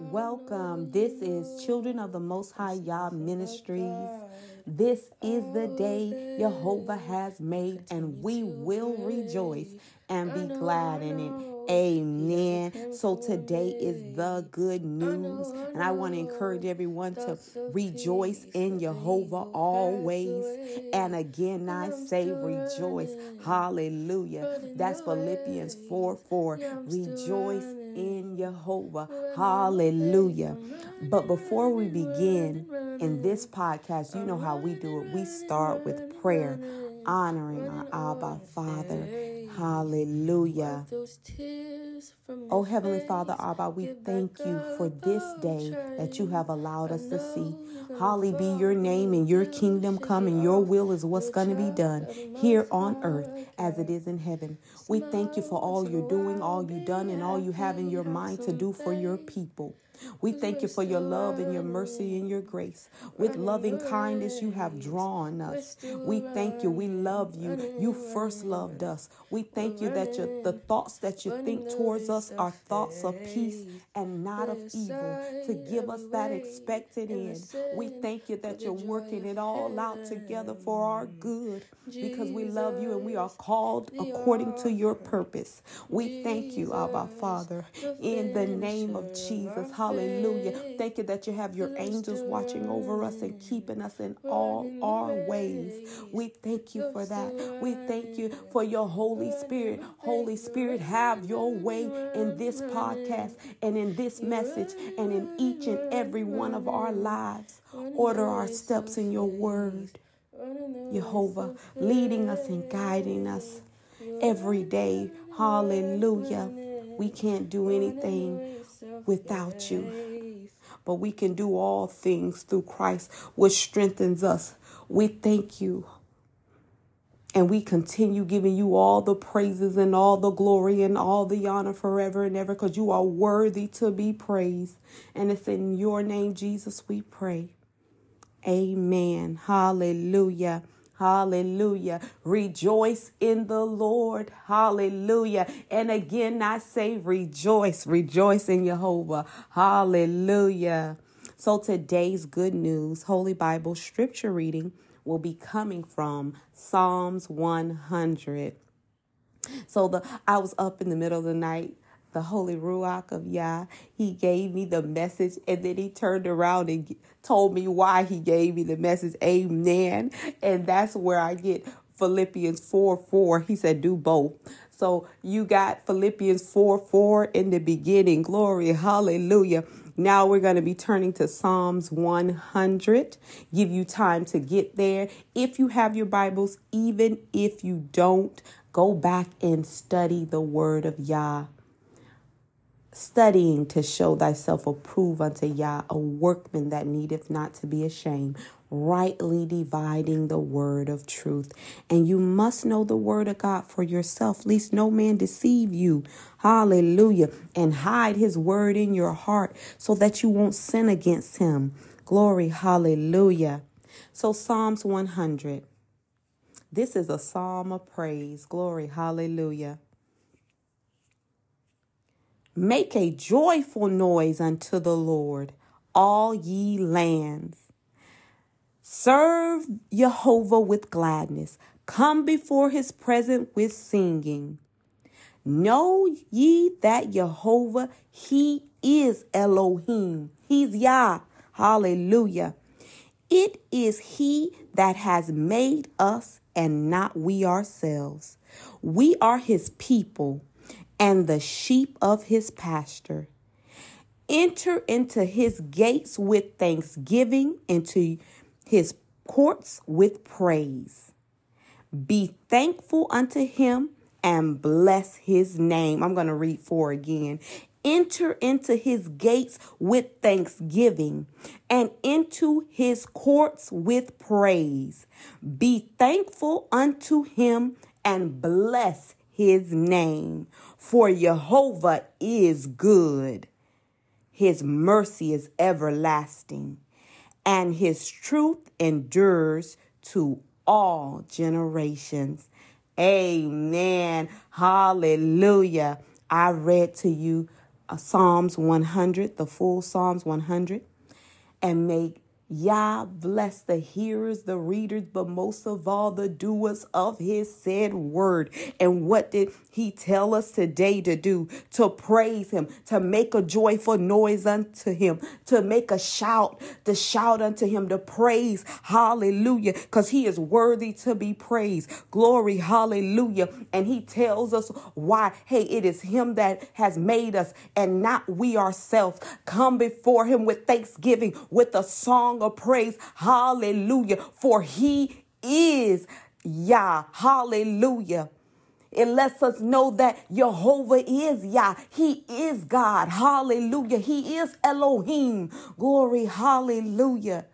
Welcome. This is Children of the Most High Yah Ministries. This is the day Jehovah has made, and we will rejoice and be glad in it. Amen. So today is the good news, and I want to encourage everyone to rejoice in Jehovah always. And again, I say rejoice. Hallelujah. That's Philippians 4 4. Rejoice in Jehovah. Hallelujah. But before we begin in this podcast, you know how we do it. We start with prayer, honoring our Abba Father. Hallelujah. Oh, Heavenly Father, Abba, we thank you for this day that you have allowed us to see. Holly be your name and your kingdom come, and your will is what's going to be done here on earth as it is in heaven. We thank you for all you're doing, all you've done, and all you have in your mind to do for your people. We thank you for your love and your mercy and your grace. With loving kindness, you have drawn us. We thank you. We love you. You first loved us. We thank you that your, the thoughts that you think towards us are thoughts of peace and not of evil to give us that expected end. We thank you that you're working it all out together for our good because we love you and we are called according to your purpose. We thank you, Abba Father, in the name of Jesus. Hallelujah. Thank you that you have your angels watching over us and keeping us in all our ways. We thank you for that. We thank you for your Holy Spirit. Holy Spirit, have your way in this podcast and in this message and in each and every one of our lives. Order our steps in your word. Jehovah, leading us and guiding us every day. Hallelujah. We can't do anything without you. But we can do all things through Christ, which strengthens us. We thank you. And we continue giving you all the praises and all the glory and all the honor forever and ever because you are worthy to be praised. And it's in your name, Jesus, we pray. Amen. Hallelujah. Hallelujah. Rejoice in the Lord. Hallelujah. And again, I say rejoice. Rejoice in Jehovah. Hallelujah. So today's good news, Holy Bible scripture reading will be coming from Psalms 100. So the I was up in the middle of the night the Holy Ruach of Yah. He gave me the message and then he turned around and told me why he gave me the message. Amen. And that's where I get Philippians 4 4. He said, do both. So you got Philippians 4 4 in the beginning. Glory. Hallelujah. Now we're going to be turning to Psalms 100. Give you time to get there. If you have your Bibles, even if you don't, go back and study the word of Yah studying to show thyself approved unto Yah, a workman that needeth not to be ashamed, rightly dividing the word of truth. And you must know the word of God for yourself, lest no man deceive you. Hallelujah. And hide his word in your heart so that you won't sin against him. Glory. Hallelujah. So, Psalms 100. This is a psalm of praise. Glory. Hallelujah. Make a joyful noise unto the Lord, all ye lands. Serve Jehovah with gladness. Come before his presence with singing. Know ye that Jehovah, he is Elohim. He's Yah. Hallelujah. It is he that has made us and not we ourselves. We are his people and the sheep of his pasture. Enter into his gates with thanksgiving, into his courts with praise. Be thankful unto him and bless his name. I'm going to read four again. Enter into his gates with thanksgiving and into his courts with praise. Be thankful unto him and bless his name. For Jehovah is good. His mercy is everlasting, and his truth endures to all generations. Amen. Hallelujah. I read to you uh, Psalms 100, the full Psalms 100, and make Yah bless the hearers, the readers, but most of all the doers of his said word. And what did he tell us today to do? To praise him, to make a joyful noise unto him, to make a shout, to shout unto him, to praise. Hallelujah. Because he is worthy to be praised. Glory. Hallelujah. And he tells us why. Hey, it is him that has made us and not we ourselves. Come before him with thanksgiving, with a song song of praise. Hallelujah. For he is Yah. Hallelujah. It lets us know that Jehovah is Yah. He is God. Hallelujah. He is Elohim. Glory. Hallelujah.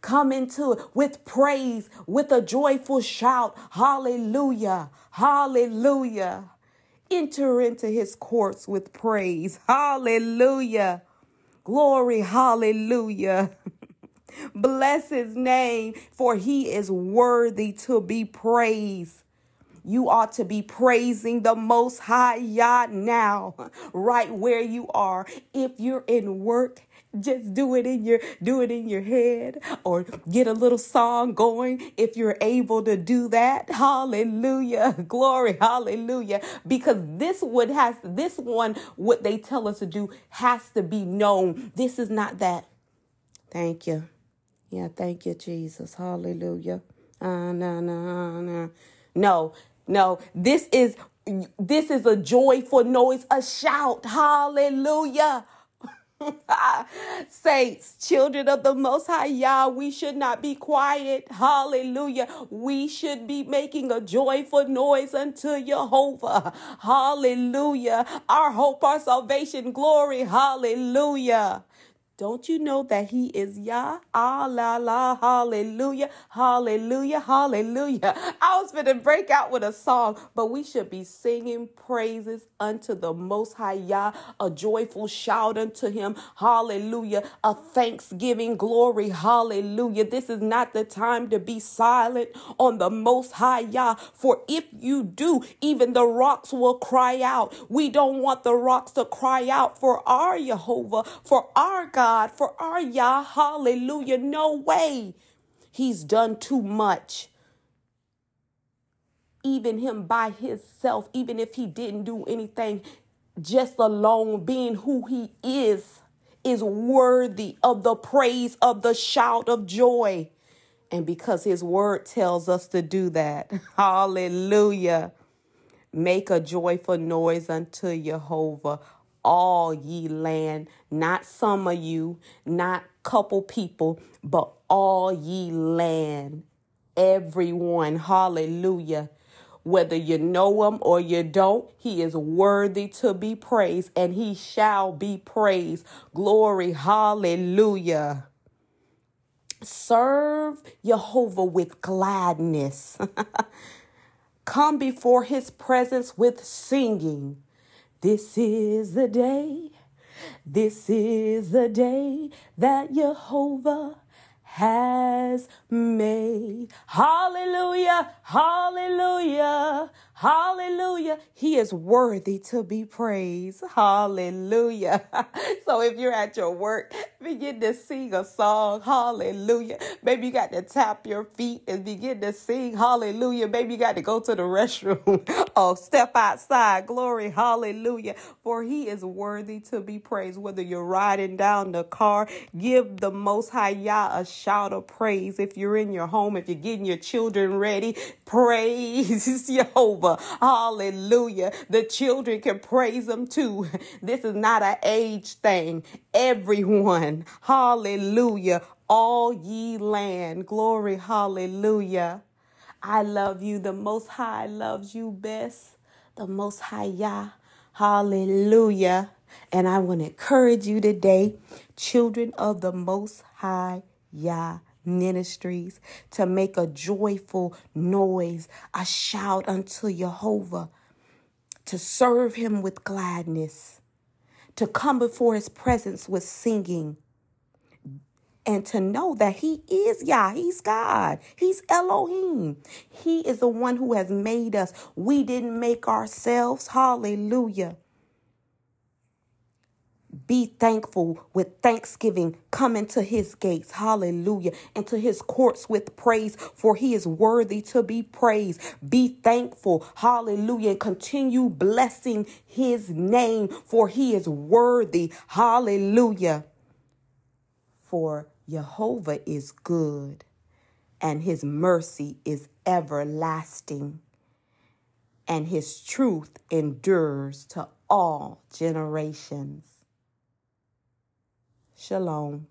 Come into it with praise, with a joyful shout. Hallelujah. Hallelujah. Enter into his courts with praise. Hallelujah. Glory. Hallelujah. Bless his name, for he is worthy to be praised. You ought to be praising the Most High Yah now, right where you are. If you're in work, just do it in your do it in your head or get a little song going if you're able to do that. Hallelujah. Glory. Hallelujah. Because this would has this one what they tell us to do has to be known. This is not that. Thank you yeah, thank you, Jesus. Hallelujah. Uh, no, no, no. No, no. This is this is a joyful noise, a shout. Hallelujah. Saints, children of the Most High Yah, we should not be quiet. Hallelujah. We should be making a joyful noise unto Jehovah. Hallelujah. Our hope, our salvation, glory. Hallelujah. Don't you know that he is Yah? Ah, la, la, hallelujah, hallelujah, hallelujah. I was going to break out with a song, but we should be singing praises unto the Most High Yah, a joyful shout unto him, hallelujah, a thanksgiving glory, hallelujah. This is not the time to be silent on the Most High Yah, for if you do, even the rocks will cry out. We don't want the rocks to cry out for our Jehovah, for our God. God, for our Yah, hallelujah. No way. He's done too much. Even him by himself, even if he didn't do anything, just alone being who he is, is worthy of the praise of the shout of joy. And because his word tells us to do that, hallelujah. Make a joyful noise unto Jehovah all ye land, not some of you, not couple people, but all ye land. Everyone, hallelujah. Whether you know him or you don't, he is worthy to be praised and he shall be praised. Glory, hallelujah. Serve Jehovah with gladness. Come before his presence with singing. This is the day, this is the day that Jehovah has made. Hallelujah, hallelujah, hallelujah. He is worthy to be praised. Hallelujah. so if you're at your work, begin to sing a song. Hallelujah. Maybe you got to tap your feet and begin to sing. Hallelujah. Maybe you got to go to the restroom oh, step outside. Glory. Hallelujah. For he is worthy to be praised. Whether you're riding down the car, give the most high Yah a shout of praise. If you're in your home, if you're getting your children ready, praise Jehovah. Hallelujah. The children can praise him too. This is not an age thing. Everyone, hallelujah. All ye land, glory, hallelujah. I love you. The Most High loves you best. The Most High Yah. Hallelujah. And I want to encourage you today, children of the Most High Yah Ministries, to make a joyful noise, a shout unto Jehovah, to serve him with gladness, to come before his presence with singing, and to know that he is Yah, he's God, he's Elohim. He is the one who has made us. We didn't make ourselves. Hallelujah. Be thankful with thanksgiving. Come into his gates. Hallelujah. Into his courts with praise, for he is worthy to be praised. Be thankful. Hallelujah. And continue blessing his name, for he is worthy. Hallelujah. For Jehovah is good, and his mercy is everlasting, and his truth endures to all generations. Shalom.